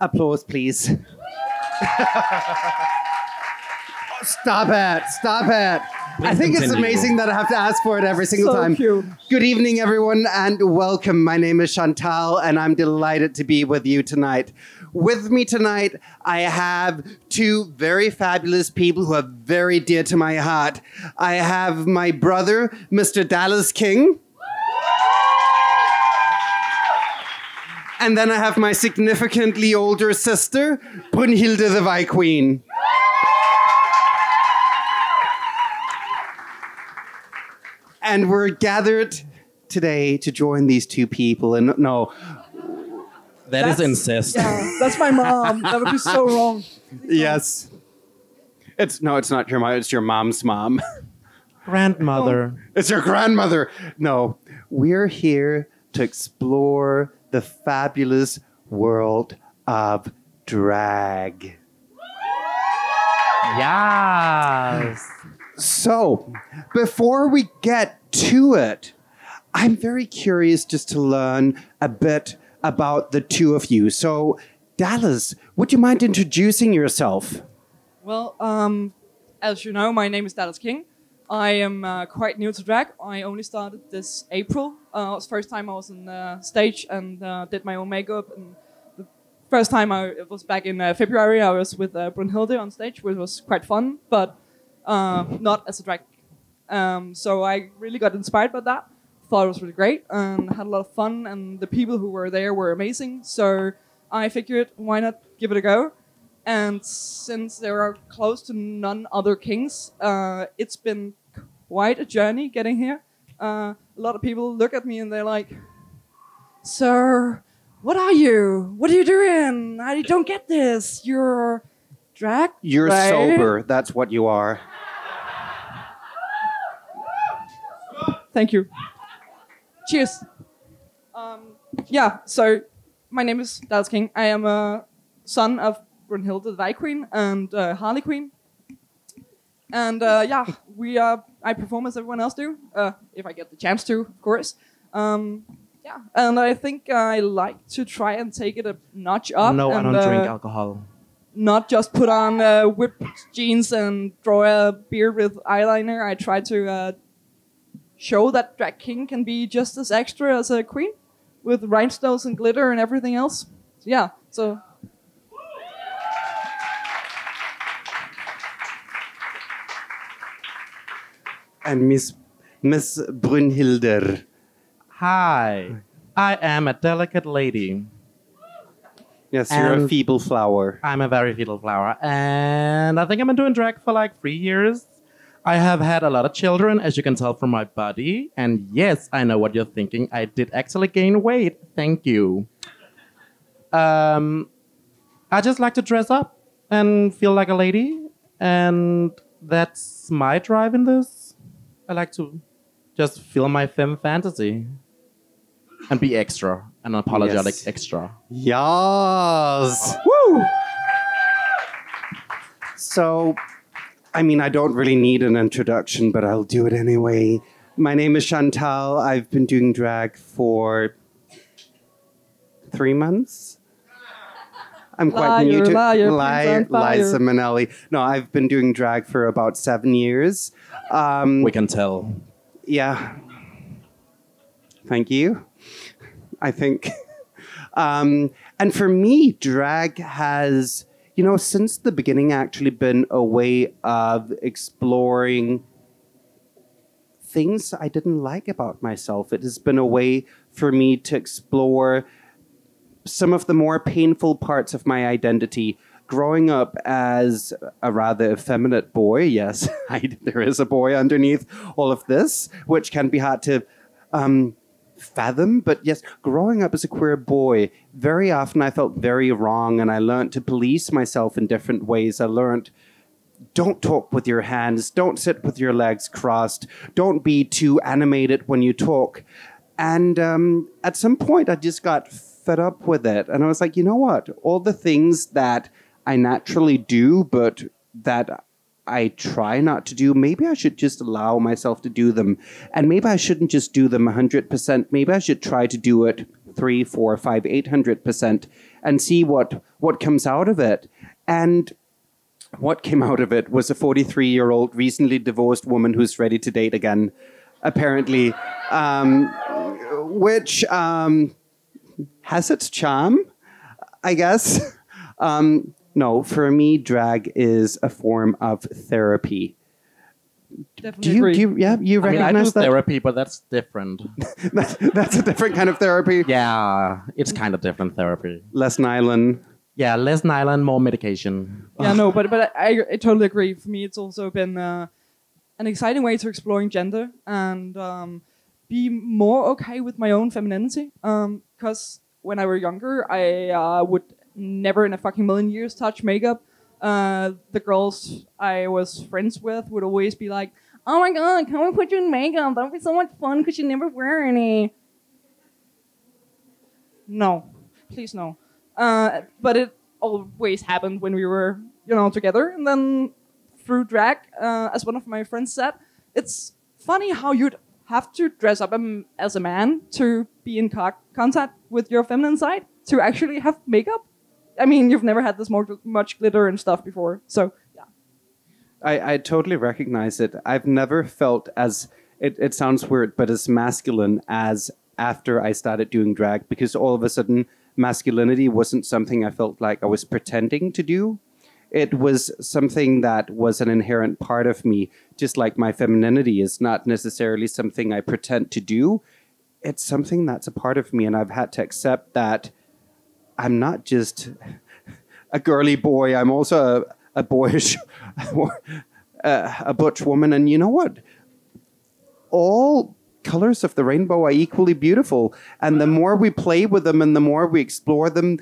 Applause, please. Stop it. Stop it. I think it's amazing that I have to ask for it every single So time. cute. Good evening, everyone, and welcome. My name is Chantal, and I'm delighted to be with you tonight. With me tonight, I have two very fabulous people who are very dear to my heart. I have my brother, Mr. Dallas King. And then I have my significantly older sister, Brunhilde the Vi Queen. And we're gathered today to join these two people. And no, That is That's- incest. Yeah, that's my mom. That would be so wrong. yes. It's no, it's not your mom, it's your mom's mom. Grandmother. It's your grandmother. No, we're here to explore the fabulous world of drag. Yes. So, before we get to it, I'm very curious just to learn a bit about the two of you. So, Dallas, would you mind introducing yourself? Well, um, as you know, my name is Dallas King. I am uh, quite new to drag. I only started this April. Uh, it was the first time I was on uh, stage and uh, did my own makeup. And the first time I it was back in uh, February. I was with uh, Brunhilde on stage, which was quite fun, but uh, not as a drag. Um, so I really got inspired by that. Thought it was really great and had a lot of fun. And the people who were there were amazing. So I figured, why not give it a go? And since there are close to none other kings, uh, it's been quite a journey getting here. Uh, a lot of people look at me and they're like, Sir, what are you? What are you doing? I don't get this. You're drag? You're right?" sober. That's what you are. Thank you. Cheers. Um, yeah, so my name is Dallas King. I am a son of Brunhilde the Vi Queen and uh, Harley Queen. And uh, yeah, we uh, I perform as everyone else do, uh, if I get the chance to, of course. Um, yeah, and I think I like to try and take it a notch up. no, I don't uh, drink alcohol. not just put on uh, whipped jeans and draw a beard with eyeliner. I try to uh, show that drag king can be just as extra as a queen, with rhinestones and glitter and everything else. So, yeah, so And Miss Miss Brunhilde. Hi. I am a delicate lady. Yes, you're a feeble flower. I'm a very feeble flower. And I think I've been doing drag for like three years. I have had a lot of children, as you can tell from my body. And yes, I know what you're thinking. I did actually gain weight. Thank you. Um, I just like to dress up and feel like a lady. And that's my drive in this. I like to just feel my femme fantasy and be extra, an apologetic Yes. extra. Yes. Woo! So, I mean, I don't really need an introduction, but I'll do it anyway. My name is Chantal. I've been doing drag for three months. I'm quite Liar, new to liar, Li- pins on fire. Liza Minnelli. No, I've been doing drag for about seven years. Um, We can tell. yeah. Thank you. I think. Um, and for me, drag has, you know, since the beginning actually been a way of exploring things I didn't like about myself. It has been a way for me to explore some of the more painful parts of my identity. Growing up as a rather effeminate boy, yes, I, there is a boy underneath all of this, which can be hard to um, fathom. But yes, growing up as a queer boy, very often I felt very wrong, and I learned to police myself in different ways. I learned don't talk with your hands, don't sit with your legs crossed, don't be too animated when you talk. And um, at some point, I just got fed up with it. And I was like, you know what? All the things that I naturally do, but that I try not to do, maybe I should just allow myself to do them. And maybe I shouldn't just do them 100%. Maybe I should try to do it three, four, five, eight hundred percent. and see what what comes out of it. And what came out of it was a 43 year old recently divorced woman who's ready to date again, apparently, um, which um, has its charm, I guess. Um, no, for me, drag is a form of therapy. Definitely Do you, agree. do you yeah, you I mean, I do recognize that? therapy, but that's different. That- That's a different kind of therapy. yeah, it's kind of different therapy. Less nylon. Yeah, less nylon, more medication. yeah, no, but but I, I totally agree. For me, it's also been uh, an exciting way to exploring gender and um, be more okay with my own femininity. Because when I were younger, I uh, would never in a fucking million years touch makeup. Uh, the girls I was friends with would always be like, "Oh my god, come and put you in makeup. That would be so much fun because you never wear any." No, please no. Uh, but it always happened when we were, you know, together. And then through drag, uh, as one of my friends said, it's funny how you'd have to dress up um, as a man to be in co- contact with your feminine side to actually have makeup. I mean, you've never had this much glitter and stuff before, so yeah. I, I totally recognize it. I've never felt as it, it sounds weird, but as masculine as after I started doing drag because all of a sudden masculinity wasn't something I felt like I was pretending to do. It was something that was an inherent part of me, just like my femininity is not necessarily something I pretend to do. It's something that's a part of me, and I've had to accept that I'm not just a girly boy. I'm also a, a boyish, a, a butch woman. And you know what? All colors of the rainbow are equally beautiful. And the more we play with them and the more we explore them,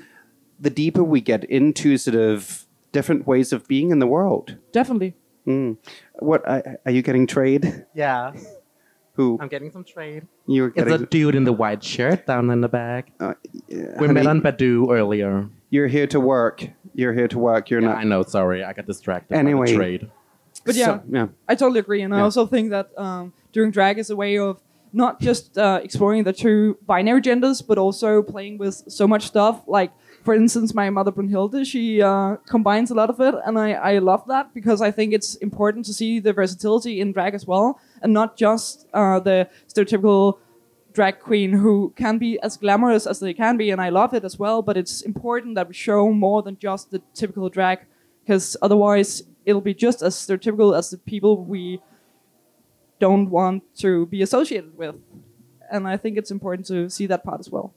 the deeper we get into sort of different ways of being in the world. Definitely. Mm. What are are you getting trade? Yeah, Who I'm getting some trade. you're It's a dude in the white shirt down in the back. uh, yeah, We honey, met on Badoo earlier. You're here to work. You're here to work. You're Yeah, not. I know. Sorry, I got distracted. Anyway. by the trade. But yeah, So- yeah. I totally agree, and I Yeah. also think that um, doing drag is a way of not just uh, exploring the two binary genders, but also playing with so much stuff. Like, for instance, my mother Brunhilde, she uh, combines a lot of it, and I, I love that because I think it's important to see the versatility in drag as well, and not just uh, the stereotypical drag queen who can be as glamorous as they can be, and I love it as well. But it's important that we show more than just the typical drag, because otherwise it'll be just as stereotypical as the people we don't want to be associated with. And I think it's important to see that part as well.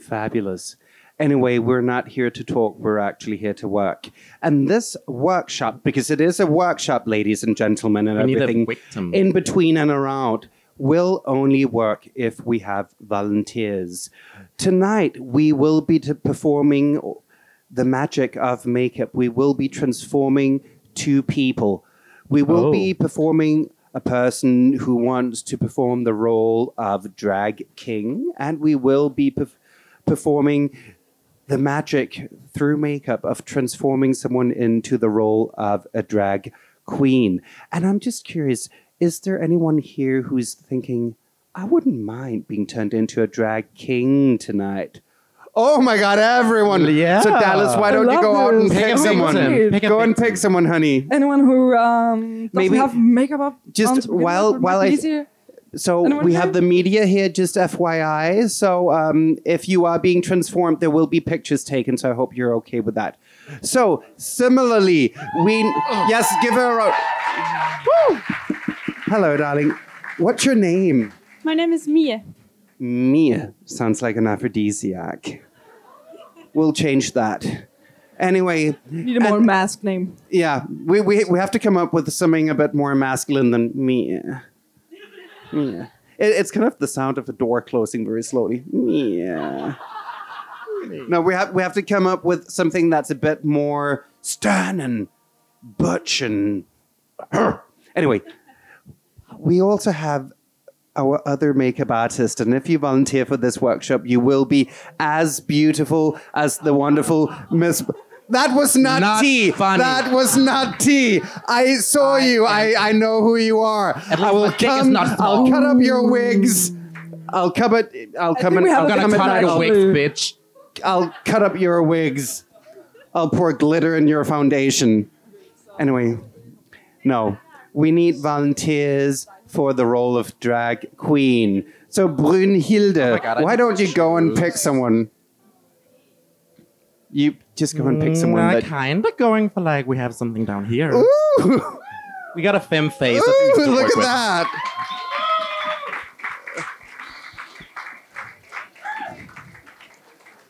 Fabulous. Anyway, we're not here to talk, we're actually here to work. And this workshop, because it is a workshop, ladies and gentlemen, and We everything in between and around, will only work if we have volunteers. Tonight, we will be performing the magic of makeup. We will be transforming two people. We will Oh. be performing a person who wants to perform the role of drag king, and we will be perf- performing the magic through makeup of transforming someone into the role of a drag queen. And I'm just curious is there anyone here who's thinking, I wouldn't mind being turned into a drag king tonight? Oh my God, everyone! Yeah. So, Dallas, why don't you love go out and this. pick Pick someone? Pick a Go and victim. pick someone, honey. Anyone who um, doesn't Maybe- have makeup up Just on to while- while I- easier. So we have the media here, just FYI. So um, if you are being transformed, there will be pictures taken. So I hope you're okay with that. So similarly, we yes, give her a. Woo! Hello, darling. What's your name? My name is Mia. Mia sounds like an aphrodisiac. We'll change that. Anyway, Need a more and- masked name. yeah, we, we, we have to come up with something a bit more masculine than Mia. Mia. It, it's kind of the sound of a door closing very slowly. Mia. No, we have we have to come up with something that's a bit more stern and butch and. anyway, we also have our other makeup artist, and if you volunteer for this workshop, you will be as beautiful as the wonderful Miss. That was not, Not tea. funny. That was not tea. I saw you. I, I know who you are. I will my dick is come. not I'll cut up your wigs. Mm. I'll come it. I'll come and I'll a I'm gonna come bit cut night. out nice. your wigs, bitch. I'll cut up your wigs. I'll pour glitter in your foundation. Anyway, no. We need volunteers for the role of drag queen. So Brunhilde, Oh God, why don't you go and pick someone? You just go and pick someone Mm, I that. kind of going for like we have something down here. Ooh, We got a femme face. that's ooh, easy to look work at with. that.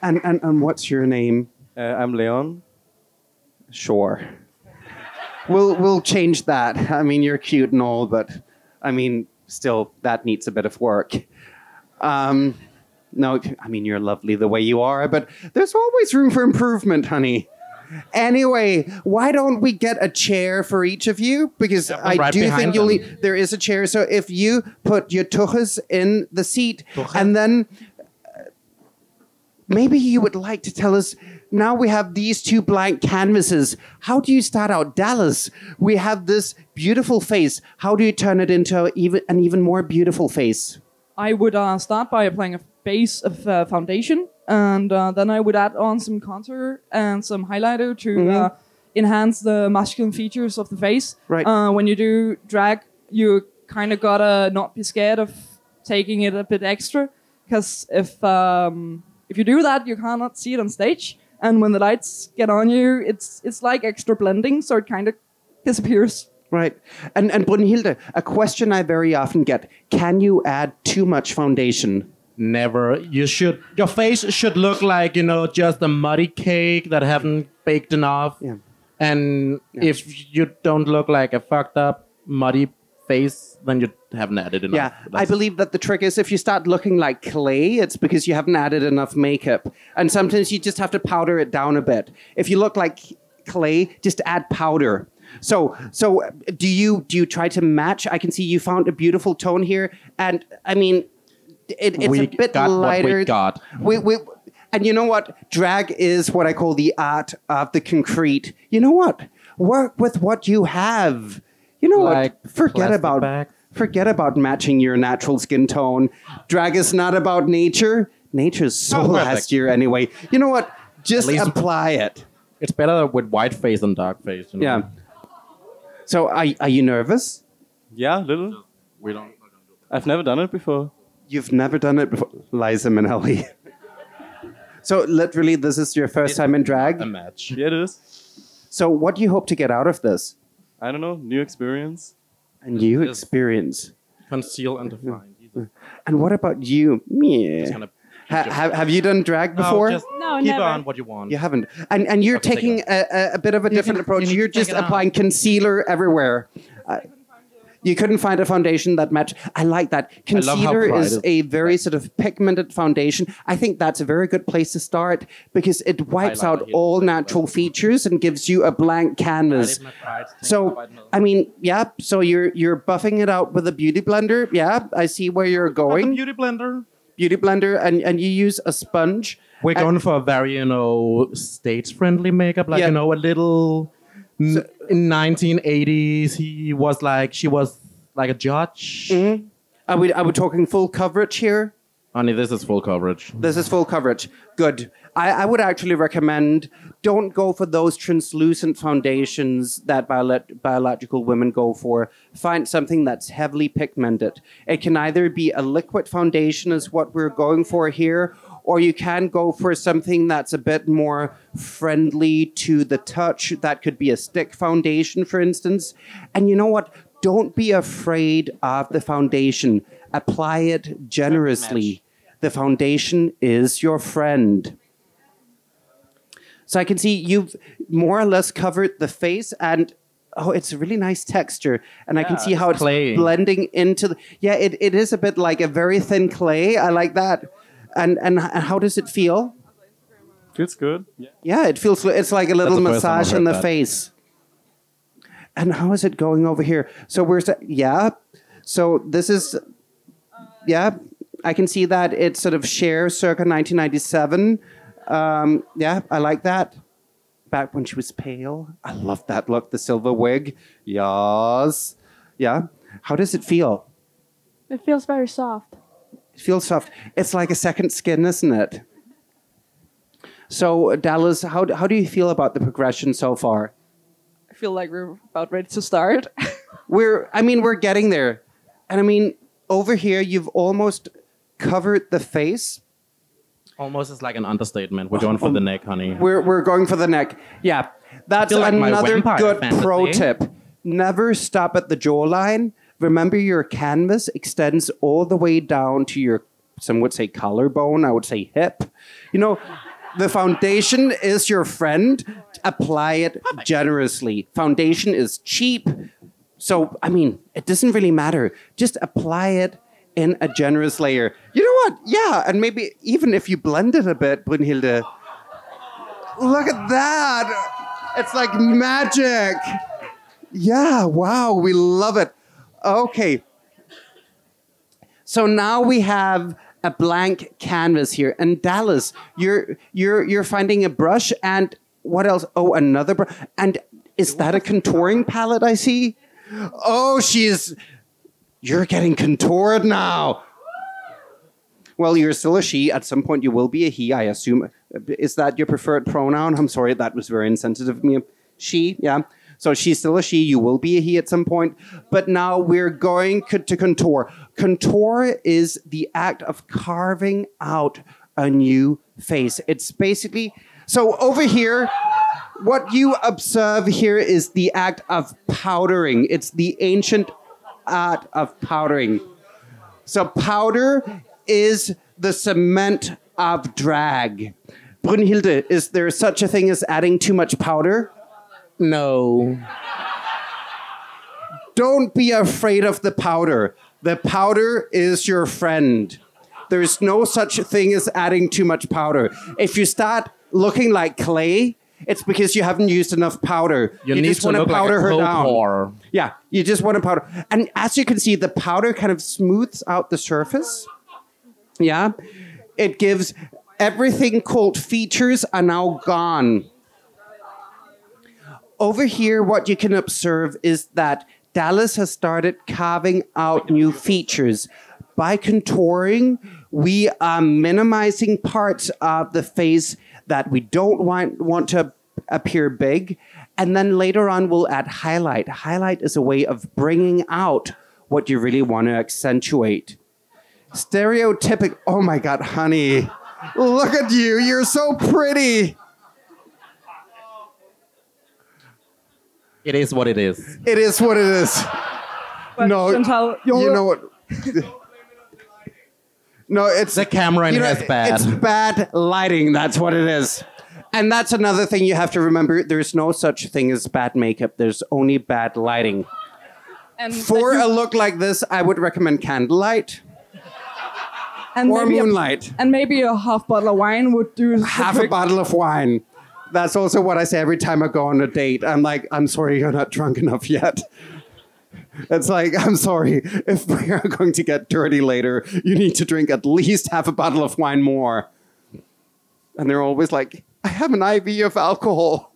And, and, and what's your name? Uh, I'm Leon. Sure. We'll we'll change that. I mean, you're cute and all, but I mean, still, that needs a bit of work. Um, no, I mean, you're lovely the way you are, but there's always room for improvement, honey. Anyway, why don't we get a chair for each of you? Because Yeah, I right do behind think you'll them. need, there is a chair. So if you put your tuchas in the seat, Tuchas? and then uh, maybe you would like to tell us now we have these two blank canvases. How do you start out Dallas? We have this beautiful face. How do you turn it into even, an even more beautiful face? I would uh, start by applying a base of uh, foundation, and uh, then I would add on some contour and some highlighter to Mm-hmm. uh, enhance the masculine features of the face. Right. Uh, when you do drag, you kind of gotta not be scared of taking it a bit extra, because if um, if you do that, you cannot see it on stage, and when the lights get on you, it's it's like extra blending, so it kind of disappears. Right. And and Brunhilde, a question I very often get: Can you add too much foundation? Never. You should. Your face should look like you know just a muddy cake that haven't baked enough. Yeah. And if you don't look like a fucked up muddy face, then you haven't added enough. Yeah, I believe that the trick is if you start looking like clay, it's because you haven't added enough makeup. And sometimes you just have to powder it down a bit. If you look like clay, just add powder. So, so uh, do you do you try to match? I can see you found a beautiful tone here, and I mean, it, it's we a bit got lighter. what we got. We, we, and you know what? Drag is what I call the art of the concrete. You know what? Work with what you have. You know Like what? Forget about bag. forget about matching your natural skin tone. Drag is not about nature. Nature's so Oh, perfect. last year anyway. You know what? Just apply it. It's better with white face than dark face. You know? Yeah. So are, are you nervous? Yeah, a little. We don't. I've never done it before. You've never done it before, Liza Minnelli. so literally, this is your first time in drag. A match. Yeah, it is. So what do you hope to get out of this? I don't know. New experience. A new Yes. experience. Conceal and define. Jesus. And what about you? Yeah. Ha- have, have you done drag before? No, just No, keep never. on what you want. You haven't. And and you're Okay, taking a, a, a bit of a different can- approach. You you're just it out. applying concealer everywhere. Uh, you couldn't find a foundation that matched. I like that. Concealer is a very sort of pigmented foundation. I think that's a very good place to start because it wipes out all natural features and gives you a blank canvas. So I mean, yeah. So you're you're buffing it out with a beauty blender. Yeah, I see where you're going. beauty blender. Beauty blender, and and you use a sponge. We're going for a very, you know, stage-friendly makeup. Like, Yeah. you know, a little. N- in 1980s, he was like, she was like a judge. Mm-hmm. Are we are we talking full coverage here? Honey, this is full coverage. This is full coverage. Good. I, I would actually recommend don't go for those translucent foundations that bio- biological women go for. Find something that's heavily pigmented. It can either be a liquid foundation, is what we're going for here, or you can go for something that's a bit more friendly to the touch. That could be a stick foundation, for instance. And you know what? Don't be afraid of the foundation. Apply it generously. The foundation is your friend. So I can see you've more or less covered the face and oh it's a really nice texture and I can see how it's it's blending into the Yeah, it, it is a bit like a very thin clay. I like that. And and how does it feel? Feels good. Yeah. Yeah, it feels it's like a little the first time I've massage in the that. face. And how is it going over here? So we're Yeah. So this is, yeah, I can see that it's sort of Cher circa 1997. Um, yeah, I like that. Back when she was pale. I love that look, the silver wig. Yes. Yeah. How does it feel? It feels very soft. It feels soft. It's like a second skin, isn't it? So, Dallas, how, how do you feel about the progression so far? I feel like we're about ready to start. We're, I mean, we're getting there. And I mean, over here, you've almost covered the face. Almost is like an understatement. We're going for the neck, honey. We're, we're going for the neck. Yeah. That's like another vampire good pro tip. Never stop at the jawline. Remember, your canvas extends all the way down to your, some would say collarbone, I would say hip. You know, the foundation is your friend. Apply it generously. Foundation is cheap. So, I mean, it doesn't really matter. Just apply it in a generous layer. You know what? Yeah, and maybe even if you blend it a bit, Brunhilde. Look at that. It's like magic. Yeah, wow, we love it. Okay. So now we have a blank canvas here. And Dallas, you're you're you're finding a brush and what else? Oh, another brush. And is that a contouring palette I see? Oh, she's you're getting contoured now. Well, you're still a she. At some point, you will be a he, I assume. Is that your preferred pronoun? I'm sorry, that was very insensitive of me. She, yeah. So she's still a she. You will be a he at some point. But now we're going co- to contour. Contour is the act of carving out a new face. It's basically so over here. What you observe here is the act of powdering. It's the ancient art of powdering. So powder is the cement of drag. Brunhilde, is there such a thing as adding too much powder? No. Don't be afraid of the powder. The powder is your friend. There's no such thing as adding too much powder. If you start looking like clay, it's because you haven't used enough powder. You, need just to wanna powder like her down. Yeah, you just want to powder. And as you can see, the powder kind of smooths out the surface. Yeah. It gives everything called features are now gone. Over here, what you can observe is that Dallas has started carving out new features. By contouring, we are minimizing parts of the face that we don't want, want to appear big. And then later on, we'll add highlight. Highlight is a way of bringing out what you really want to accentuate. Stereotypic. Oh my God, honey. Look at you. You're so pretty. It is what it is. It is what it is. But no, Chantal, you you're- know what? no, it's The camera in you know, here is bad. It's bad lighting. That's what it is. And that's another thing you have to remember. There's no such thing as bad makeup. There's only bad lighting. and For that a look like this, I would recommend candlelight and or maybe a- moonlight. and maybe a half bottle of wine would do the half a bottle of wine. That's also what I say every time I go on a date. I'm like, I'm sorry, you're not drunk enough yet. It's like, I'm sorry, if we are going to get dirty later, you need to drink at least half a bottle of wine more. And they're always like, I have an IV of alcohol.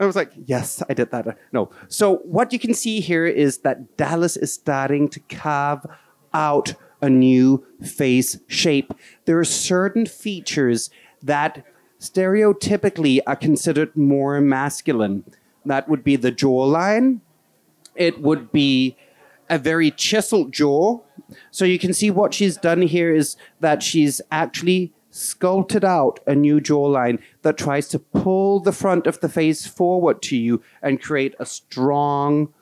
I was like, yes, I did that. No. So what you can see here is that Dallas is starting to carve out a new face shape. There are certain features that stereotypically are considered more masculine. That would be the jawline. It would be a very chiseled jaw. So you can see what she's done here is that she's actually sculpted out a new jawline that tries to pull the front of the face forward to you and create a strong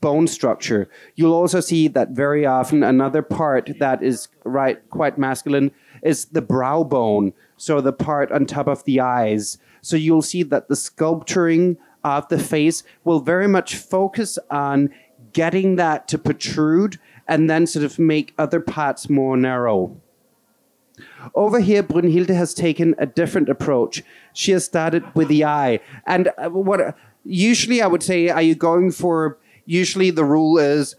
bone structure. You'll also see that very often another part that is right quite masculine is the brow bone, so the part on top of the eyes. So you'll see that the sculpturing of the face will very much focus on getting that to protrude and then sort of make other parts more narrow. Over here, Brunhilde has taken a different approach. She has started with the eye. And uh, what usually I would say, are you going for, usually the rule is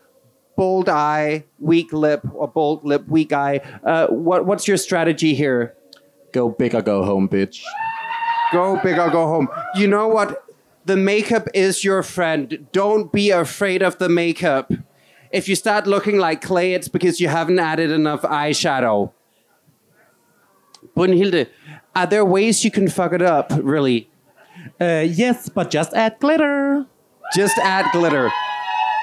bold eye, weak lip, or bold lip, weak eye. Uh, what, what's your strategy here? Go big or go home, bitch. Go big or go home. You know what? The makeup is your friend. Don't be afraid of the makeup. If you start looking like clay, it's because you haven't added enough eyeshadow. Brunhilde, are there ways you can fuck it up, really? Uh, yes, but just add glitter. Just add glitter.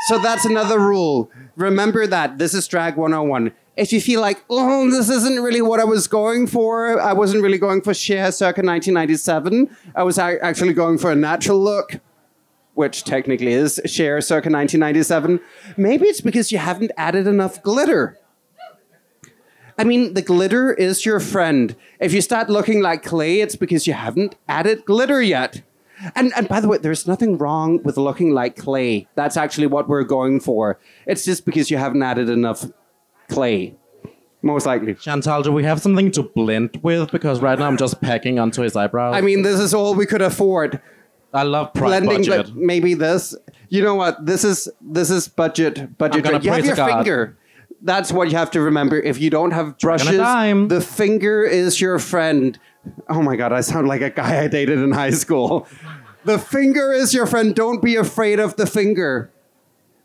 So that's another rule. Remember that. This is Drag 101. If you feel like, oh, this isn't really what I was going for, I wasn't really going for Cher circa 1997, I was actually going for a natural look, which technically is Cher circa 1997, maybe it's because you haven't added enough glitter. I mean, the glitter is your friend. If you start looking like clay, it's because you haven't added glitter yet. And, and by the way, there's nothing wrong with looking like clay. That's actually what we're going for. It's just because you haven't added enough clay. Most likely. Chantal, do we have something to blend with? Because right now I'm just packing onto his eyebrows. I mean, this is all we could afford. I love Blending, budget. but maybe this. You know what? This is this is budget budget. You have your God. finger. That's what you have to remember. If you don't have brushes, the finger is your friend. Oh my god, I sound like a guy I dated in high school. The finger is your friend. Don't be afraid of the finger.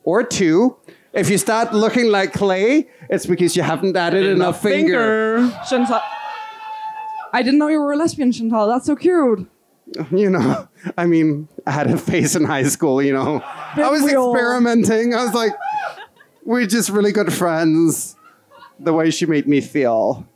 Or two. If you start looking like clay, it's because you haven't added enough, finger. Chantal. I didn't know you were a lesbian, Chantal. That's so cute. You know, I mean, I had a face in high school, you know. I was experimenting. I was like, we're just really good friends. The way she made me feel.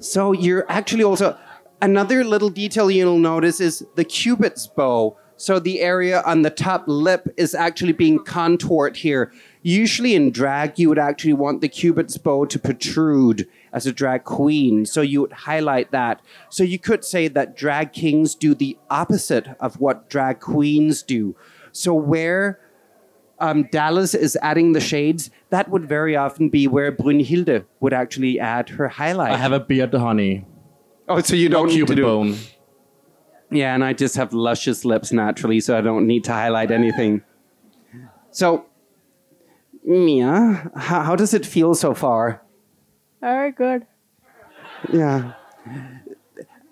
So you're actually also another little detail you'll notice is the cupid's bow. So the area on the top lip is actually being contoured here. Usually in drag, you would actually want the cupid's bow to protrude as a drag queen. So you would highlight that. So you could say that drag kings do the opposite of what drag queens do. So where um, Dallas is adding the shades, that would very often be where Brunhilde would actually add her highlight. I have a beard, honey. oh, so you don't need to cupid do bone. Yeah, and I just have luscious lips naturally, so I don't need to highlight anything. So, Mia, how, how does it feel so far? Very good. Yeah.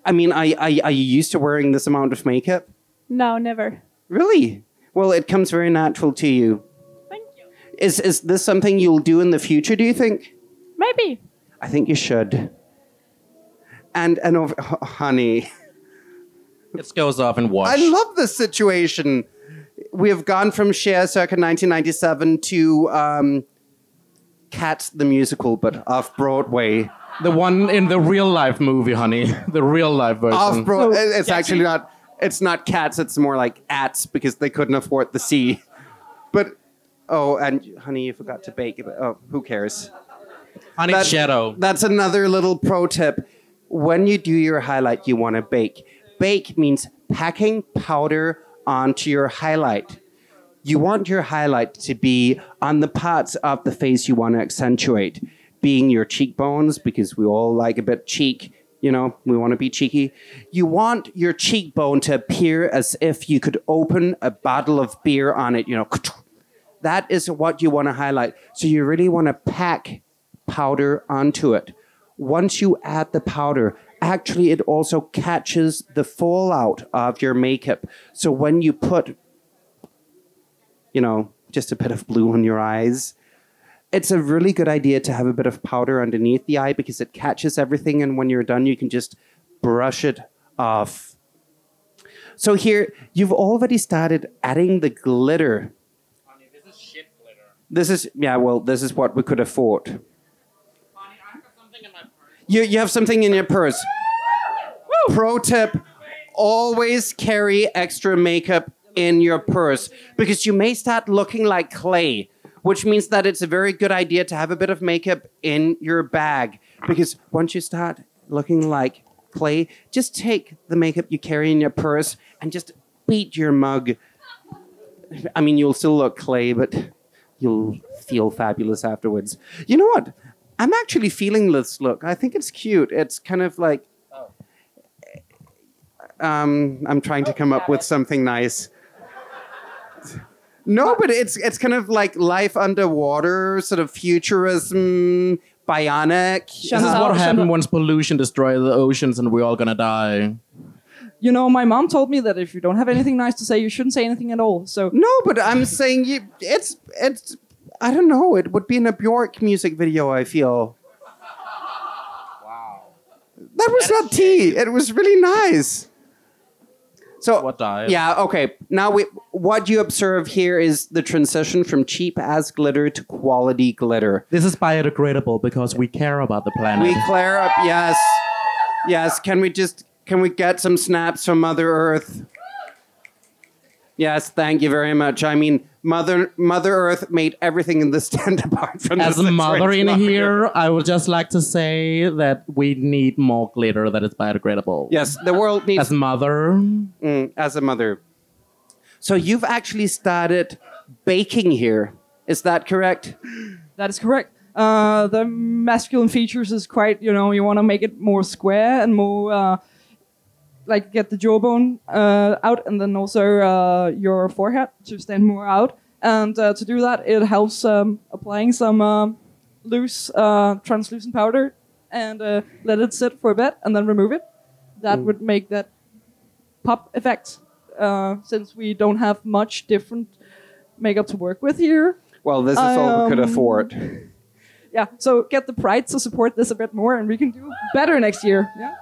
I mean, are, are, are you used to wearing this amount of makeup? No, never. Really? Well, it comes very natural to you. Thank you. Is, is this something you'll do in the future, do you think? Maybe. I think you should. And, and over, honey. It goes off and wash. I love this situation. We have gone from Cher circa 1997 to um, Cats the musical, but off Broadway. the one in the real life movie, honey. The real life version. Off Broadway. So- it's actually not. It's not cats. It's more like ats because they couldn't afford the C. But oh, and honey, you forgot to bake. But, oh, who cares? honey That- Shadow. That's another little pro tip. When you do your highlight, you want to bake. Bake means packing powder onto your highlight. You want your highlight to be on the parts of the face you want to accentuate, being your cheekbones, because we all like a bit cheek, you know, we want to be cheeky. You want your cheekbone to appear as if you could open a bottle of beer on it, you know. That is what you want to highlight. So you really want to pack powder onto it. Once you add the powder, actually it also catches the fallout of your makeup. So when you put, you know, just a bit of blue on your eyes, it's a really good idea to have a bit of powder underneath the eye because it catches everything, and when you're done, you can just brush it off. So here, you've already started adding the glitter. Honey, This is shit glitter. This is yeah. Well, this is what we could afford. Honey, You you have something in your purse. Pro tip: always carry extra makeup in your purse because you may start looking like clay, which means that it's a very good idea to have a bit of makeup in your bag because once you start looking like clay, just take the makeup you carry in your purse and just beat your mug. I mean, you'll still look clay, but you'll feel fabulous afterwards. You know what? I'm actually feeling this look. I think it's cute. It's kind of like. Um, I'm trying to come up with something nice. No, but it's it's kind of like life underwater, sort of futurism, bionic. This is what happened once pollution destroyed the oceans and we're all gonna die. You know, my mom told me that if you don't have anything nice to say, you shouldn't say anything at all. So No, but I'm saying you. It's it's. I don't know. It would be in a Bjork music video. I feel. Wow. That was not tea. It was really nice. So What died? Yeah. Okay. Now we, what you observe here is the transition from cheap as glitter to quality glitter. This is biodegradable because we care about the planet. We clear up. Yes. Yes. Can we just can we get some snaps from Mother Earth? Yes. Thank you very much. I mean, Mother Mother Earth made everything in this tent apart from As the a mother in situation. here, I would just like to say that we need more glitter that is biodegradable. Yes, the world needs As mother, Mm, as a mother. So you've actually started baking here. Is that correct? That is correct. Uh, the masculine features is quite, you know, you want to make it more square and more, uh, like get the jawbone uh, out and then also uh, your forehead to stand more out. And uh, to do that, it helps um, applying some uh, loose uh, translucent powder and uh, let it sit for a bit and then remove it. That would make that pop effect. Uh, since we don't have much different makeup to work with here, Well, this is all we could Um, afford. yeah, so get the pride to support this a bit more, and we can do better next year. Yeah.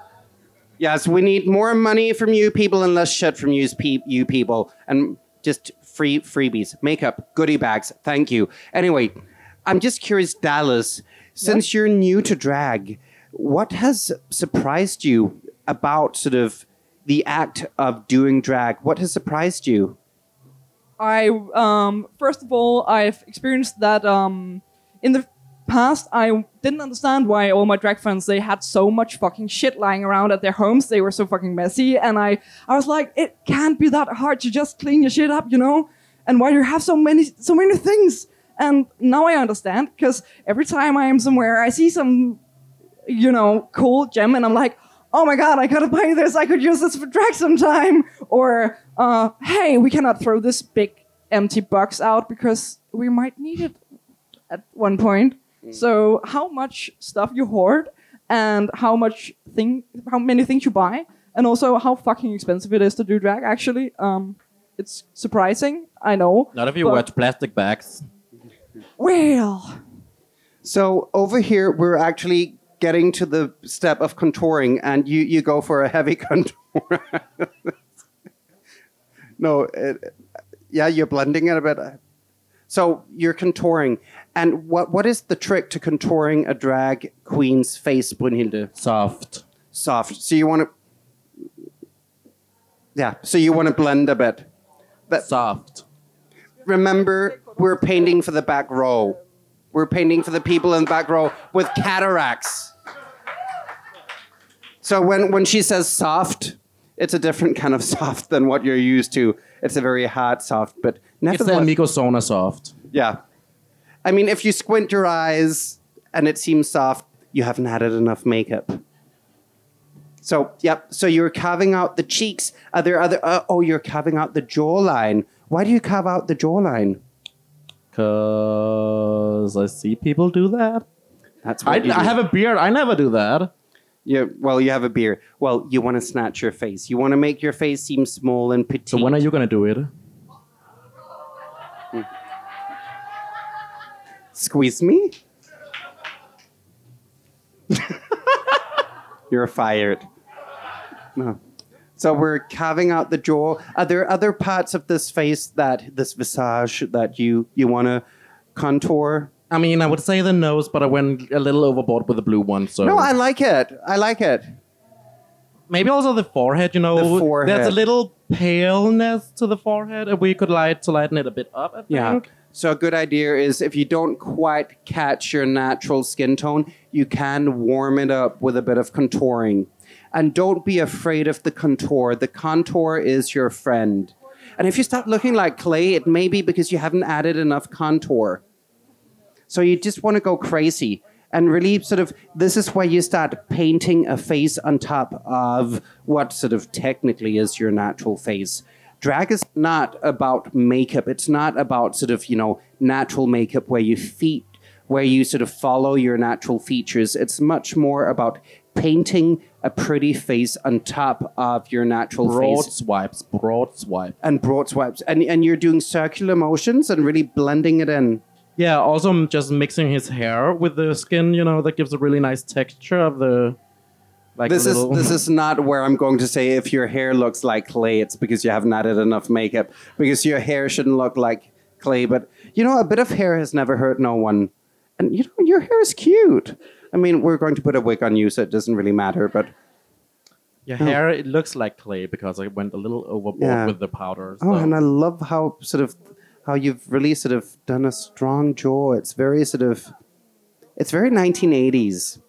Yes, we need more money from you people and less shit from you, you people. And just free freebies, makeup, goodie bags. Thank you. Anyway, I'm just curious, Dallas, since you're new to drag, what has surprised you about sort of the act of doing drag? What has surprised you? I um first of all I've experienced that um in the past I didn't understand why all my drag friends they had so much fucking shit lying around at their homes. They were so fucking messy and I I was like it can't be that hard to just clean your shit up, you know? And why do you have so many so many things? And now I understand because every time I am somewhere I see some you know, cool gem, and I'm like, oh my god, I gotta buy this. I could use this for drag sometime. Or, uh, hey, we cannot throw this big empty box out because we might need it at one point. So, how much stuff you hoard, and how much thing, how many things you buy, and also how fucking expensive it is to do drag. Actually, um, it's surprising. I know. None of you but- watch plastic bags. Well, So over here, we're actually getting to the step of contouring, and you, you go for a heavy contour. no, it, yeah, you're blending it a bit. So you're contouring, and what what is the trick to contouring a drag queen's face, Brunhilde? Soft. Soft. So you want to, yeah. So you want to blend a bit. But Soft. remember, we're painting for the back row. We're painting for the people in the back row with cataracts. So when, when she says soft, it's a different kind of soft than what you're used to. It's a very hard soft, but It's the nevertheless, Micosona soft. yeah. I mean, if you squint your eyes and it seems soft, you haven't added enough makeup. So, yep. So you're carving out the cheeks. Are there other? Uh, oh, you're carving out the jawline. Why do you carve out the jawline? Cause I see people do that. That's I, I have a beard. I never do that. Yeah, well, you have a beard. Well, you want to snatch your face. You want to make your face seem small and petite. So when are you gonna do it? Squeeze me? You're fired. No. So we're carving out the jaw. Are there other parts of this face that this visage that you you want to contour? I mean, I would say the nose, but I went a little overboard with the blue one. So No, I like it. I like it. maybe also the forehead. You know, The forehead. there's a little paleness to the forehead. If we could light to lighten it a bit up, I think. Yeah. So a good idea is if you don't quite catch your natural skin tone, you can warm it up with a bit of contouring. And don't be afraid of the contour. The contour is your friend. And if you start looking like clay, it may be because you haven't added enough contour. So you just want to go crazy and really sort of this is where you start painting a face on top of what sort of technically is your natural face. Drag is not about makeup. It's not about sort of, you know, natural makeup where you feet where you sort of follow your natural features. It's much more about painting a pretty face on top of your natural Broad face swipes, broad swipe. and broad swipes. And and you're doing circular motions and really blending it in. Yeah, also just mixing his hair with the skin. You know, that gives a really nice texture of the Like this little- is this is not where I'm going to say if your hair looks like clay, it's because you haven't added enough makeup. Because your hair shouldn't look like clay. But you know, a bit of hair has never hurt no one. And you know, your hair is cute. I mean, we're going to put a wig on you, so it doesn't really matter. But Your oh. hair it looks like clay because I went a little overboard Yeah. with the powder. oh, and I love how sort of how you've really sort of done a strong jaw. It's very sort of, it's very 1980s.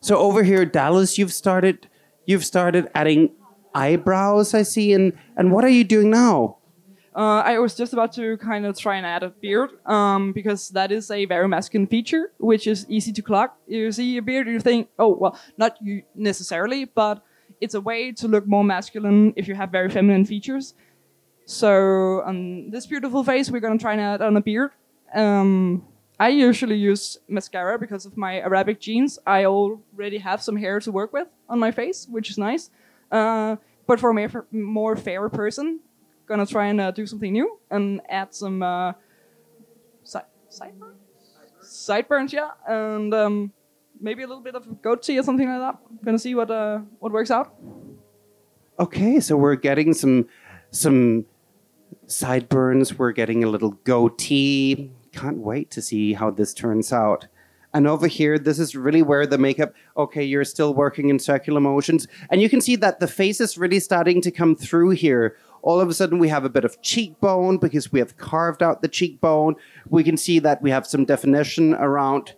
So over here, Dallas, you've started, you've started adding eyebrows. I see, and and what are you doing now? Uh, I was just about to kind of try and add a beard um, because that is a very masculine feature, which is easy to clock. You see a beard, you think, oh, well, not you necessarily, but it's a way to look more masculine if you have very feminine features. So on this beautiful face, we're gonna try and add on a beard. Um, I usually use mascara because of my Arabic genes. I already have some hair to work with on my face, which is nice. Uh, but for a more, fair person, gonna try and uh, do something new and add some uh, si- sideburns. Sideburns, yeah, and um, maybe a little bit of goatee or something like that. Gonna see what uh, what works out. Okay, so we're getting some some sideburns. We're getting a little goatee. Can't wait to see how this turns out. And over here, this is really where the makeup. Okay, you're still working in circular motions, and you can see that the face is really starting to come through here. All of a sudden, we have a bit of cheekbone because we have carved out the cheekbone. We can see that we have some definition around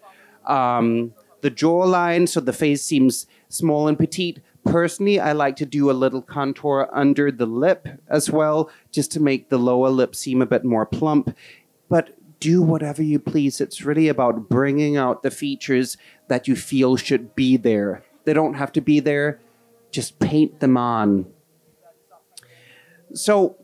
um, the jawline, so the face seems small and petite. Personally, I like to do a little contour under the lip as well, just to make the lower lip seem a bit more plump. But do whatever you please. It's really about bringing out the features that you feel should be there. They don't have to be there, just paint them on. So,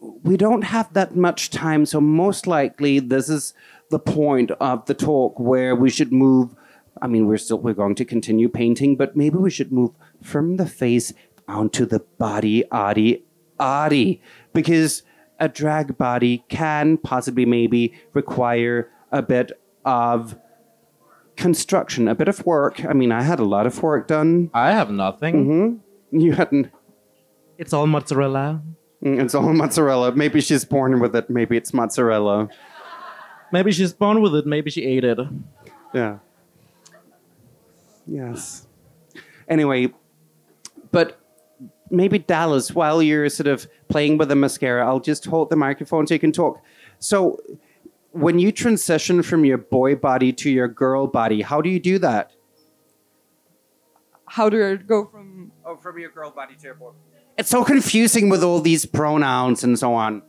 we don't have that much time, so most likely this is the point of the talk where we should move. I mean, we're still we're going to continue painting, but maybe we should move from the face onto the body, adi, adi, because a drag body can possibly maybe require a bit of construction, a bit of work. I mean, I had a lot of work done. I have nothing. You hadn't. It's all mozzarella. Mm, It's all mozzarella. Maybe she's born with it. Maybe it's mozzarella. Maybe she's born with it. Maybe she ate it. Yeah. Yes. Anyway, but maybe Dallas, while you're sort of playing with the mascara, I'll just hold the microphone so you can talk. So, when you transition from your boy body to your girl body, how do you do that? How do I go from Oh, from your girl body to your boy. It's so confusing with all these pronouns and so on.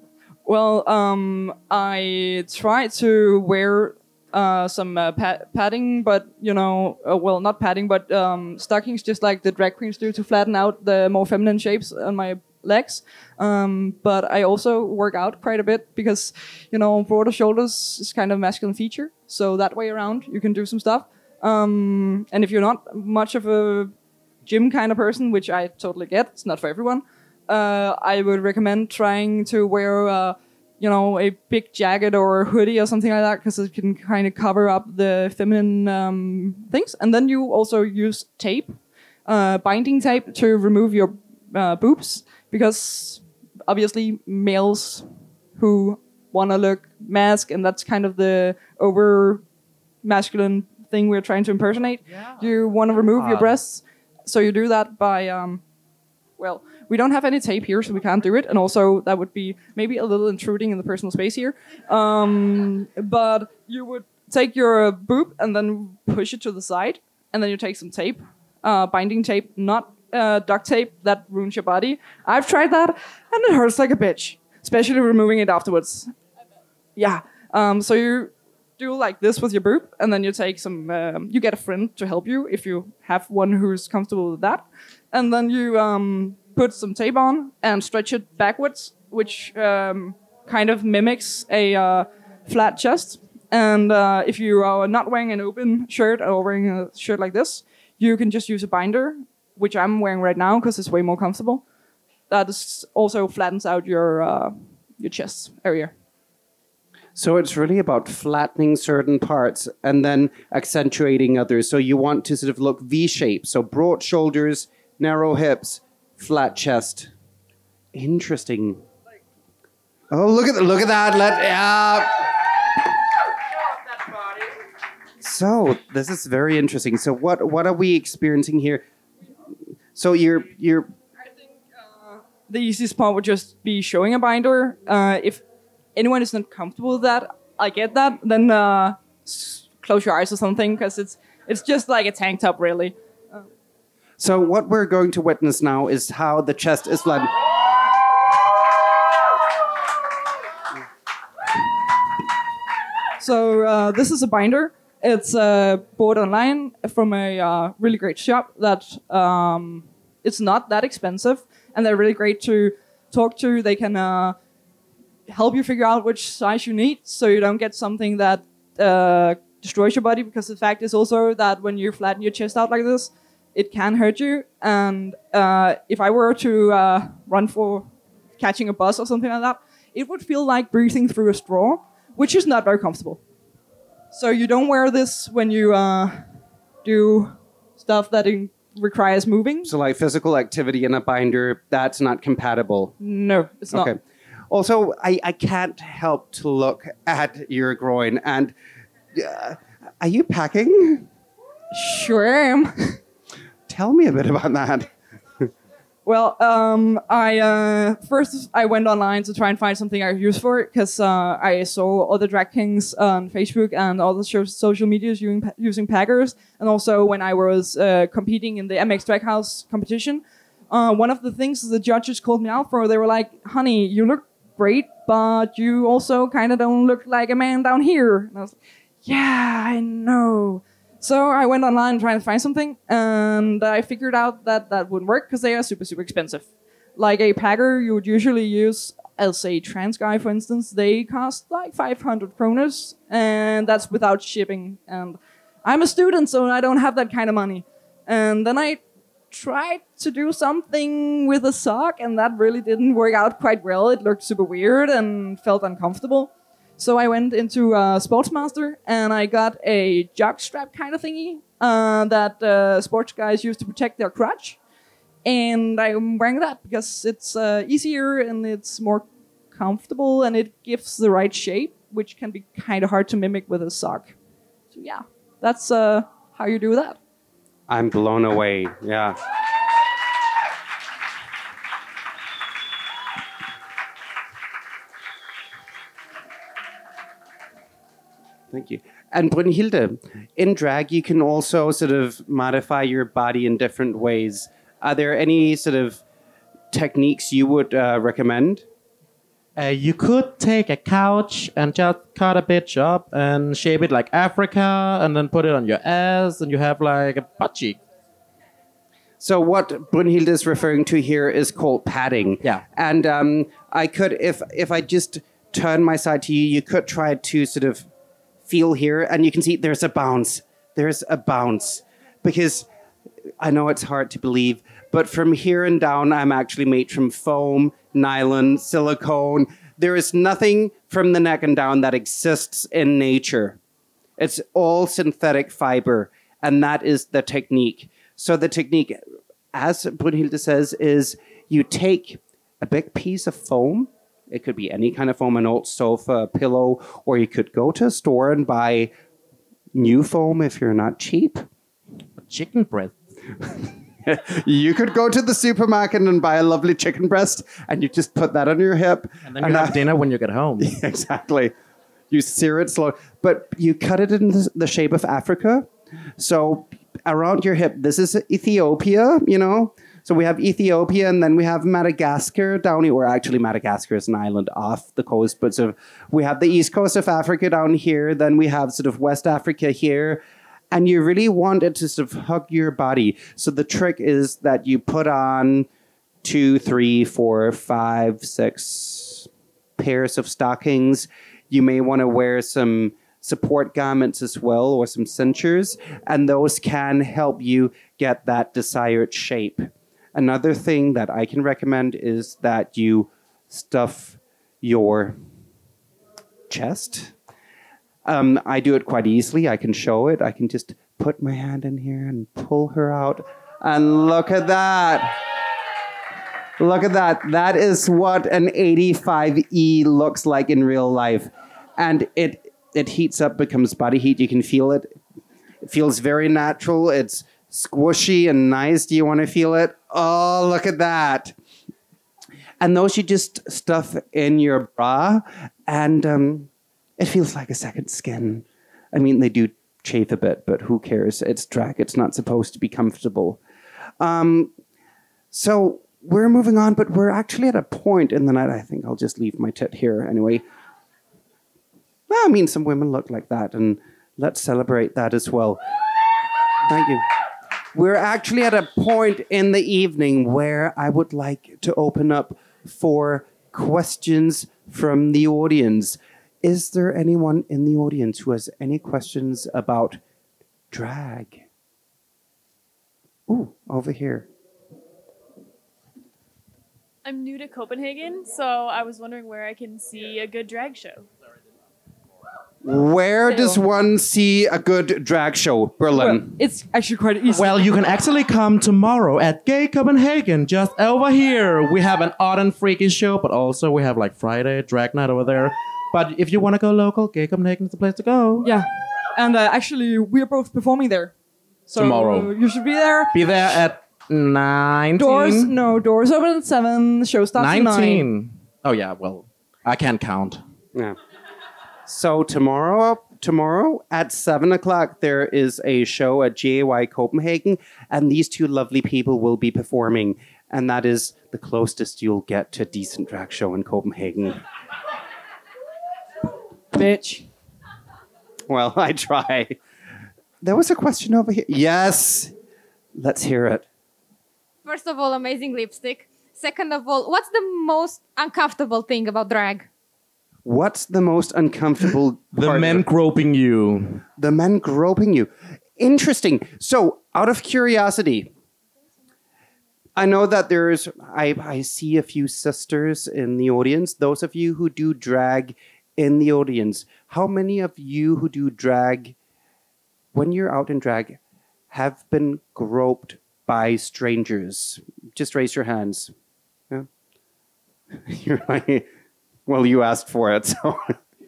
Well, um, I tried to wear uh, some uh, pa- padding, but you know, uh, well, not padding, but um, stockings, just like the drag queens do to flatten out the more feminine shapes on my legs. Um, but I also work out quite a bit because, you know, broader shoulders is kind of a masculine feature. So that way around, you can do some stuff. Um, and if you're not much of a gym kind of person, which I totally get, it's not for everyone. Uh, I would recommend trying to wear, uh, you know, a big jacket or a hoodie or something like that because it can kind of cover up the feminine um, things. And then you also use tape, uh, binding tape, to remove your uh, boobs because obviously males who want to look mask and that's kind of the over masculine thing we're trying to impersonate. Yeah. You want to remove your Ah. breasts, so you do that by um, well, we don't have any tape here, so we can't do it, and also that would be maybe a little intruding in the personal space here. Um, but you would take your boob and then push it to the side, and then you take some tape, uh, binding tape, not uh, duct tape that ruins your body. I've tried that, and it hurts like a bitch, especially removing it afterwards. Yeah. Um, so you do like this with your boob, and then you take some. Um, you get a friend to help you if you have one who's comfortable with that, and then you um, put some tape on and stretch it backwards, which um, kind of mimics a uh, flat chest. And uh, if you are not wearing an open shirt or wearing a shirt like this, you can just use a binder, which I'm wearing right now because it's way more comfortable. That is also flattens out your uh, your chest area. So it's really about flattening certain parts and then accentuating others. So you want to sort of look V shaped. So broad shoulders, narrow hips, flat chest. Interesting. Oh, look at the, look at that! Let yeah. So this is very interesting. So what what are we experiencing here? So you're you're I think uh, the easiest part would just be showing a binder. Uh, if anyone is not comfortable with that, I get that. Then uh, close your eyes or something, because it's it's just like a tank top, really. so what we're going to witness now is how the chest is flattened. So uh, this is a binder. It's uh, bought online from a uh, really great shop that um, it's not that expensive, and they're really great to talk to. They can uh, help you figure out which size you need, so you don't get something that uh, destroys your body. Because the fact is also that when you flatten your chest out like this, it can hurt you. And uh, if I were to run for catching a bus or something like that, it would feel like breathing through a straw, which is not very comfortable. So you don't wear this when you uh, do stuff that in- requires moving. So like physical activity in a binder, that's not compatible. No, it's not. Okay. Also, I, I can't help to look at your groin and uh, are you packing? Sure I am. Tell me a bit about that. Well, um, I uh, first I went online to try and find something I use for it because uh, I saw other drag kings on Facebook and all the social medias using using packers, and also when I was uh, competing in the MX Drag House competition, uh, one of the things the judges called me out for, they were like, "Honey, you look great, but you also kind of don't look like a man down here." And I was, like, "Yeah, I know." So I went online trying to find something, and I figured out that that wouldn't work because they are super, super expensive. Like a packer you would usually use as a trans guy, for instance, they cost like 500 kroners, and that's without shipping. And I'm a student, so I don't have that kind of money. And then I tried to do something with a sock, and that really didn't work out quite well. It looked super weird and felt uncomfortable. So I went into uh, Sportsmaster and I got a jock strap kind of thingy uh, that uh, sports guys use to protect their crotch. And I'm wearing that because it's uh, easier and it's more comfortable and it gives the right shape, which can be kind of hard to mimic with a sock. So yeah, that's uh, how you do that. I'm blown away. Yeah. Thank you. And Brunhilde, in drag, you can also sort of modify your body in different ways. Are there any sort of techniques you would uh, recommend? Uh, you could take a couch and just cut a bitch up and shape it like Africa and then put it on your ass and you have like a butt cheek. So what Brunhilde is referring to here is called padding. Yeah. And um, I could, if if I just turn my side to you, you could try to sort of feel here, and you can see there's a bounce. There's a bounce because I know it's hard to believe, but from here and down, I'm actually made from foam, nylon, silicone. There is nothing from the neck and down that exists in nature. It's all synthetic fiber, and that is the technique. So the technique, as Brunhilde says, is you take a big piece of foam. It could be any kind of foam, an old sofa, a pillow, or you could go to a store and buy new foam if you're not cheap. Chicken breast. you could go to the supermarket and buy a lovely chicken breast, and you just put that on your hip. And then you have that- dinner when you get home. exactly. You sear it slow, but you cut it in the shape of Africa. So around your hip, this is Ethiopia, you know. So we have Ethiopia, and then we have Madagascar down here. Or actually, Madagascar is an island off the coast, but sort of we have the east coast of Africa down here. Then we have sort of West Africa here, and you really want it to sort of hug your body. So the trick is that you put on two, three, four, five, six pairs of stockings. You may want to wear some support garments as well or some cinchers, and those can help you get that desired shape. Another thing that I can recommend is that you stuff your chest. Um, I do it quite easily. I can show it. I can just put my hand in here and pull her out. And look at that. Look at that. That is what an 85E looks like in real life. And it it heats up, becomes body heat. You can feel it. It feels very natural. It's squishy and nice. Do you want to feel it? Oh, look at that. And those you just stuff in your bra, and um, it feels like a second skin. I mean, they do chafe a bit, but who cares? It's drag. It's not supposed to be comfortable. Um, so we're moving on, but we're actually at a point in the night. I think I'll just leave my tit here anyway. Well, I mean, some women look like that, and let's celebrate that as well. Thank you. We're actually at a point in the evening where I would like to open up for questions from the audience. Is there anyone in the audience who has any questions about drag? Ooh, over here. I'm new to Copenhagen, so I was wondering where I can see a good drag show. Where does one see a good drag show? Well, Berlin. it's actually quite easy. Well, you can actually come tomorrow at Gay Copenhagen, just over here. We have an odd and freaky show, but also we have like Friday drag night over there. But if you want to go local, Gay Copenhagen is the place to go. yeah, and uh, actually we're both performing there. So Tomorrow. you should be there. Be there at nine. Doors no doors open at seven. The show starts at nine. 19. Oh, yeah, well, I can't count. Yeah. So tomorrow, tomorrow at seven o'clock, there is a show at JY Copenhagen, and these two lovely people will be performing, and that is the closest you'll get to a decent drag show in Copenhagen. Bitch. Well, I try. There was a question over here. Yes, let's hear it. First of all, amazing lipstick. Second of all, what's the most uncomfortable thing about drag? What's the most uncomfortable? The men groping you. the men groping you. Interesting. So, out of curiosity, I know that there's, I, I see a few sisters in the audience. Those of you who do drag in the audience, how many of you who do drag, when you're out in drag, have been groped by strangers? Just raise your hands. Yeah. You're like, well, you asked for it, so.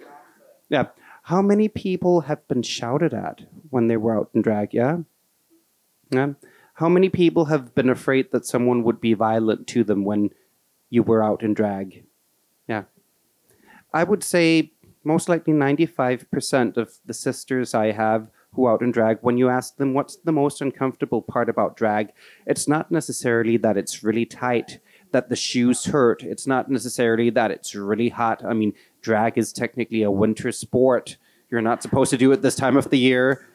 yeah. How many people have been shouted at when they were out in drag? Yeah. Yeah. How many people have been afraid that someone would be violent to them when you were out in drag? Yeah. I would say most likely 95% of the sisters I have who out in drag, when you ask them what's the most uncomfortable part about drag, it's not necessarily that it's really tight, that the shoes hurt. It's not necessarily that it's really hot. I mean, drag is technically a winter sport. You're not supposed to do it this time of the year.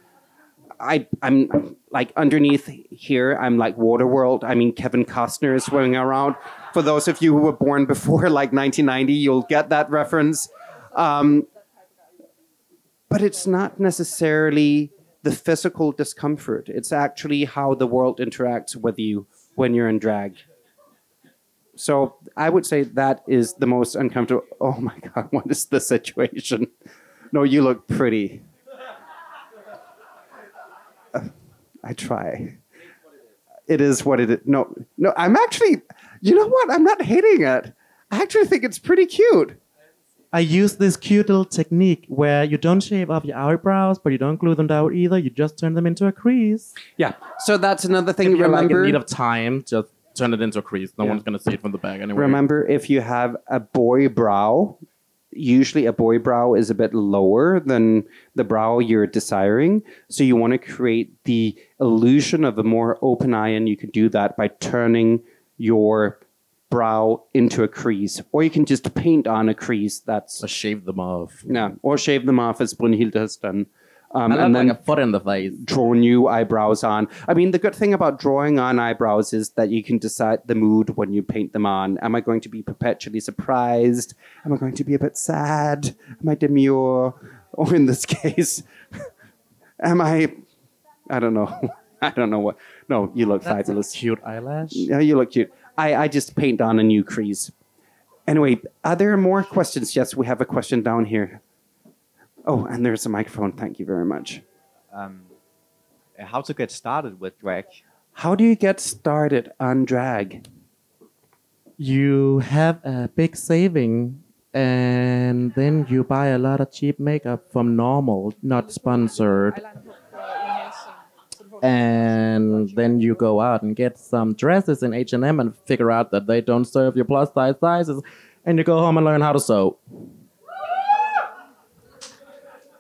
I, I'm like underneath here, I'm like Waterworld. I mean, Kevin Costner is swimming around. For those of you who were born before like 1990, you'll get that reference. Um, but it's not necessarily the physical discomfort. It's actually how the world interacts with you when you're in drag. So I would say that is the most uncomfortable. Oh my God, what is the situation? No, you look pretty. Uh, I try. It is what it is. No, no, I'm actually, you know what? I'm not hating it. I actually think it's pretty cute. I use this cute little technique where you don't shave off your eyebrows, but you don't glue them down either. You just turn them into a crease. Yeah. So that's another thing. If you're like in need of time, just turn it into a crease. No Yeah. one's gonna see it from the back anyway. remember if you have a boy brow, usually a boy brow is a bit lower than the brow you're desiring. So you want to create the illusion of a more open eye, and you can do that by turning your brow into a crease, or you can just paint on a crease. That's Just shave them off. yeah, or shave them off as Brunhilde has done. Um, And, then like a foot in the face. draw new eyebrows on. I mean, the good thing about drawing on eyebrows is that you can decide the mood when you paint them on. Am I going to be perpetually surprised? Am I going to be a bit sad? Am I demure? Or in this case, am I? I don't know. I don't know what. No, you look That's fabulous. cute eyelash. Yeah, you look cute. I, I just paint on a new crease. Anyway, are there more questions? Yes, we have a question down here. Oh, and there's a microphone. Thank you very much. Um, how to get started with drag? How do you get started on drag? You have a big saving, and then you buy a lot of cheap makeup from normal, not sponsored. And then you go out and get some dresses in H and M and figure out that they don't serve your plus size sizes, and you go home and learn how to sew.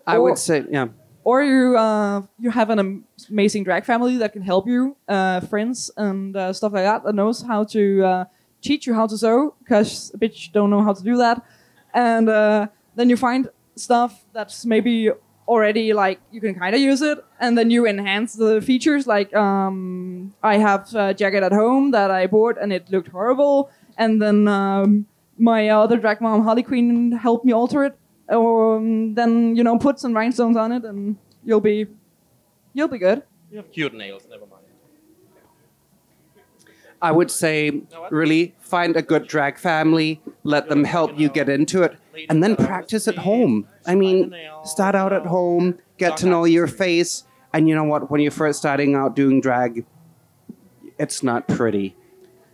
I would say, yeah. or you uh, you have an amazing drag family that can help you, uh, friends and uh, stuff like that that knows how to uh, teach you how to sew because a bitch don't know how to do that, and uh, then you find stuff that's maybe already like you can kind of use it, and then you enhance the features. Like um, I have a jacket at home that I bought and it looked horrible, and then um, my other drag mom Harley queen helped me alter it um, then you know put some rhinestones on it and you'll be you'll be good You have cute nails. Never mind. I would say, really find a good drag family, let them help you get into it, and then practice at home. I mean, start out at home, get to know your face, and you know what? When you're first starting out doing drag, it's not pretty.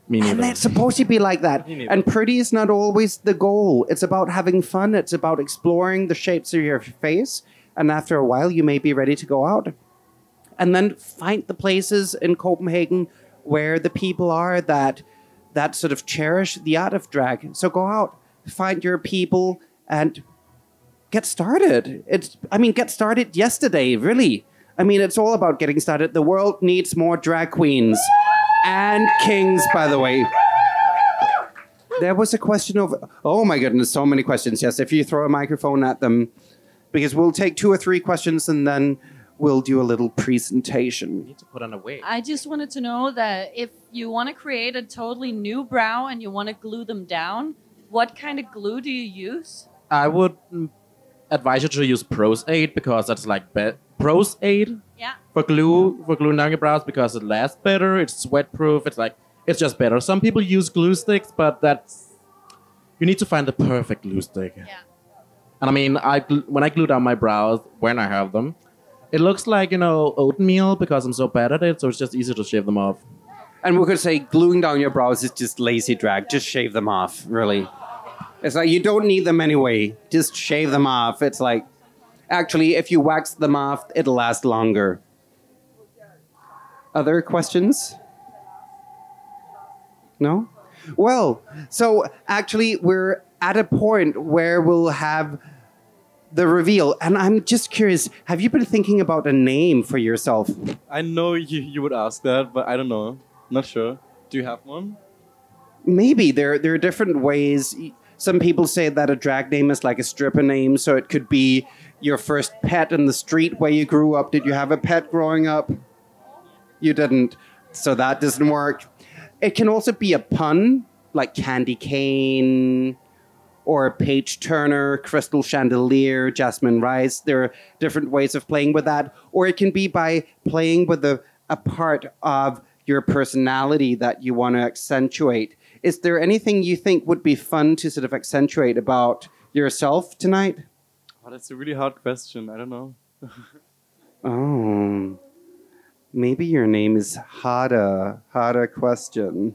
Me And neither. it's supposed to be like that. And pretty is not always the goal. It's about having fun. It's about exploring the shapes of your face. And after a while, you may be ready to go out. And then find the places in Copenhagen where the people are that that sort of cherish the art of drag. So go out, find your people, and get started. It's I mean, get started yesterday, really. I mean, it's all about getting started. The world needs more drag queens and kings, by the way. There was a question of oh my goodness, so many questions. Yes, if you throw a microphone at them, because we'll take two or three questions and then we'll do a little presentation. need to put on a wig. I just wanted to know that if you want to create a totally new brow and you want to glue them down, what kind of glue do you use? I would advise you to use Pros-Aide because that's like be- Pros-Aide Yeah. for glue for gluing down your brows because it lasts better. It's sweat proof. It's like it's just better. Some people use glue sticks, but that's you need to find the perfect glue stick. Yeah. And I mean, I gl- when I glue down my brows when I have them, it looks like you know oatmeal because I'm so bad at it. So it's just easy to shave them off. And we could say gluing down your brows is just lazy drag. Just shave them off, really. It's like you don't need them anyway. Just shave them off. It's like, actually, if you wax them off, it'll last longer. Other questions? No? Well, so actually, we're at a point where we'll have the reveal. And I'm just curious have you been thinking about a name for yourself? I know you, you would ask that, but I don't know. Not sure. Do you have one? Maybe there there are different ways. Some people say that a drag name is like a stripper name, so it could be your first pet in the street where you grew up. Did you have a pet growing up? You didn't, so that doesn't work. It can also be a pun, like candy cane, or page turner, crystal chandelier, jasmine rice. There are different ways of playing with that, or it can be by playing with a, a part of your personality that you want to accentuate. Is there anything you think would be fun to sort of accentuate about yourself tonight? Oh, that's a really hard question. I don't know. Oh, maybe your name is Hada. Hada question.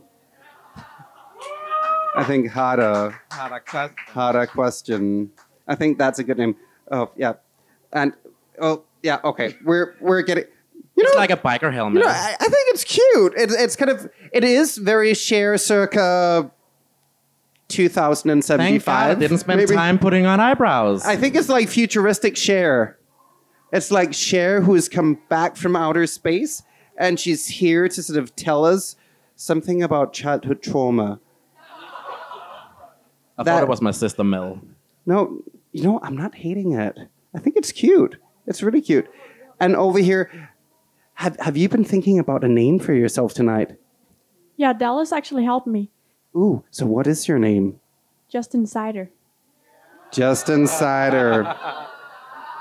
I think Hada. Hada question. I think that's a good name. Oh yeah, and oh yeah. Okay, we're we're getting. You know, It's like a biker helmet. you know, I, I think it's cute. It, it's kind of, it is very Cher circa Thank God 2075. I didn't spend maybe. time putting on eyebrows. I think it's like futuristic Cher. It's like Cher who has come back from outer space and she's here to sort of tell us something about childhood trauma. I that- thought it was my sister Mel. No, you know, I'm not hating it. I think it's cute. It's really cute. And over here, have, have you been thinking about a name for yourself tonight? Yeah, Dallas actually helped me. Ooh, so what is your name? Justin insider. Justin Cider.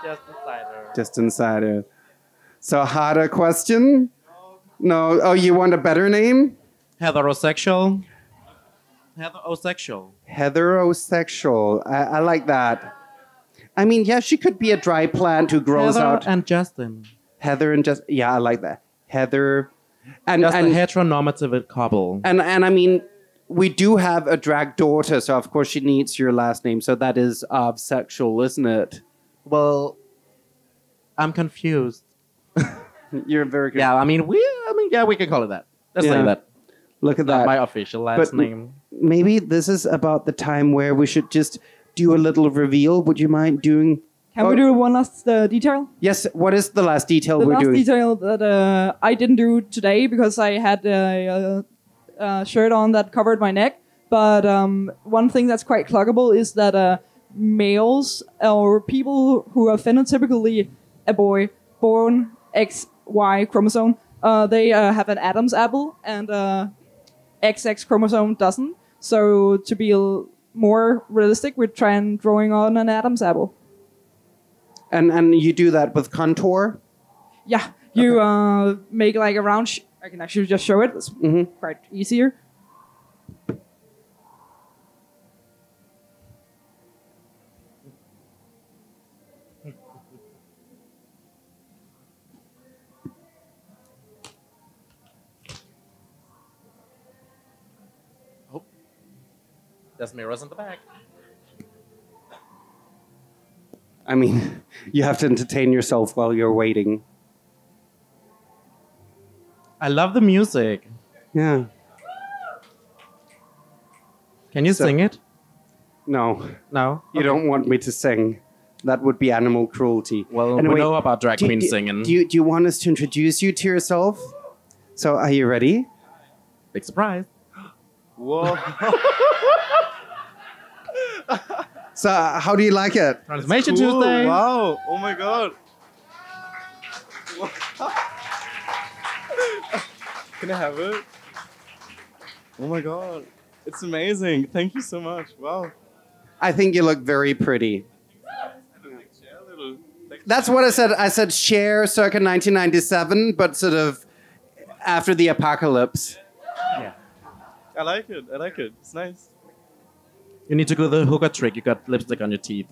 Justin insider. Just Insider. So, harder question? No. Oh, you want a better name? Heterosexual. Heterosexual. Heterosexual. I, I like that. I mean, yeah, she could be a dry plant who grows Heather out. Heather and Justin. Heather and Justin. yeah, I like that. Heather and Just and, a heteronormative couple. and and I mean, we do have a drag daughter, so of course she needs your last name. So that is of sexual, isn't it? Well, I'm confused. You're very good. Yeah, I mean, we. I mean, yeah, we can call it that. Let's Yeah. say that. Look at that. my official last But- name. Maybe this is about the time where we should just do a little reveal. Would you mind doing? Can Oh. we do one last uh, detail? Yes. What is the last detail the we're doing? last doing? detail that uh, I didn't do today because I had a, a, a shirt on that covered my neck. But um, one thing that's quite clockable is that uh, males or people who are phenotypically a boy born XY chromosome, uh, they uh, have an Adam's apple and uh, XX chromosome doesn't. So to be more realistic, we're trying drawing on an Adam's apple. And and you do that with contour. Yeah, you uh, make like a round. Sh- I can actually just show it. It's Mhm. quite easier. There's mirrors in the back. I mean, you have to entertain yourself while you're waiting. I love the music. Yeah. Can you So- sing it? No, No. you don't want me to sing. That would be animal cruelty. Well, Anyway, we know about drag do, queens do- singing. Do you, do you want us to introduce you to yourself? So, are you ready? Big surprise. Whoa. So, uh, how do you like it? Transformation Cool. Tuesday. Wow. Oh my god. Can I have it? Oh my god. It's amazing. Thank you so much. Wow. I think you look very pretty. Yeah, little. Like, That's what I said. I said Cher circa 1997, but sort of after the apocalypse. Yeah. I like it. I like it. It's nice. You need to go the hooker trick. You got lipstick on your teeth.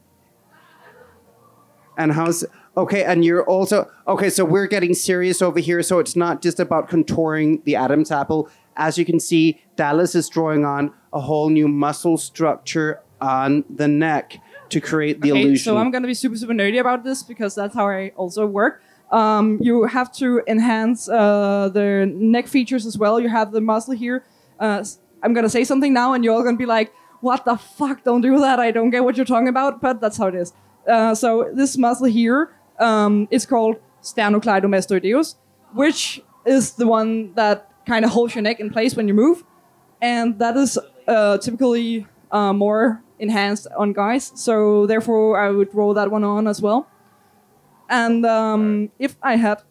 And how's okay? And you're also okay. So we're getting serious over here. So it's not just about contouring the Adam's apple. As you can see, Dallas is drawing on a whole new muscle structure on the neck to create the Okay, illusion. so I'm gonna be super super nerdy about this because that's how I also work. Um, you have to enhance uh, the neck features as well. You have the muscle here. Uh, I'm gonna say something now, and you're all gonna be like, "What the fuck? Don't do that! I don't get what you're talking about." But that's how it is. Uh, so this muscle here um, is called sternocleidomastoideus, which is the one that kind of holds your neck in place when you move, and that is uh, typically uh, more enhanced on guys. So therefore, I would roll that one on as well. And um, if I had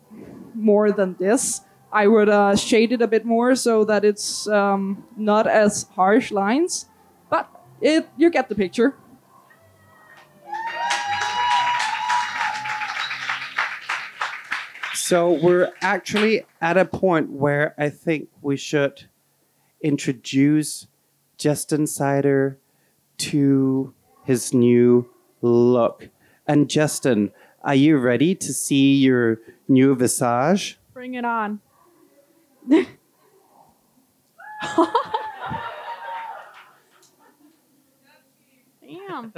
more than this, I would uh, shade it a bit more so that it's um, not as harsh lines. But it, you get the picture. So we're actually at a point where I think we should introduce Justin Sider to his new look. And Justin, are you ready to see your new visage? Bring it on. Damn.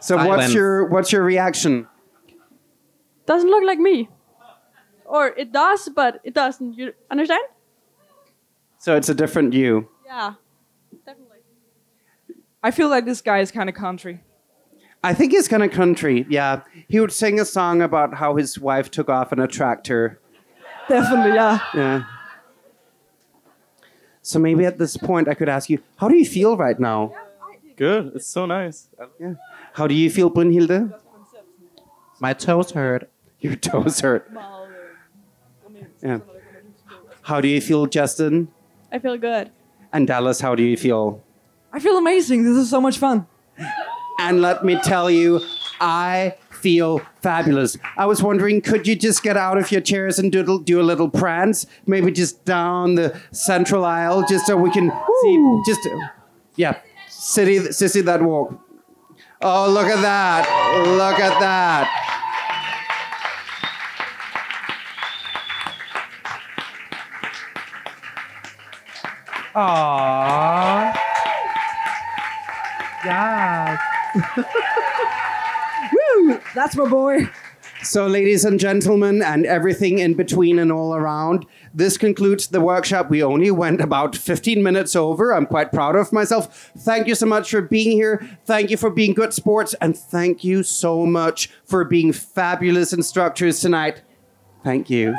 So what's your what's your reaction? Doesn't look like me. Or it does, but it doesn't. You understand? So it's a different you. Yeah. Definitely. I feel like this guy is kind of country. I think he's kind of country. Yeah, he would sing a song about how his wife took off in a tractor. Definitely, yeah. Yeah. So maybe at this point I could ask you, how do you feel right now? Good. It's so nice. Yeah. How do you feel, Brunhilde? My toes hurt. Your toes hurt. Yeah. How do you feel, Justin? I feel good. And Dallas, how do you feel? I feel amazing. This is so much fun. And let me tell you, I feel fabulous. I was wondering, could you just get out of your chairs and do, do a little prance? Maybe just down the central aisle, just so we can see. Just, yeah, city, sissy that walk. Oh, look at that. Look at that. Aww. Yes. Woo! That's my boy. So, ladies and gentlemen, and everything in between and all around, this concludes the workshop. We only went about 15 minutes over. I'm quite proud of myself. Thank you so much for being here. Thank you for being good sports. And thank you so much for being fabulous instructors tonight. Thank you.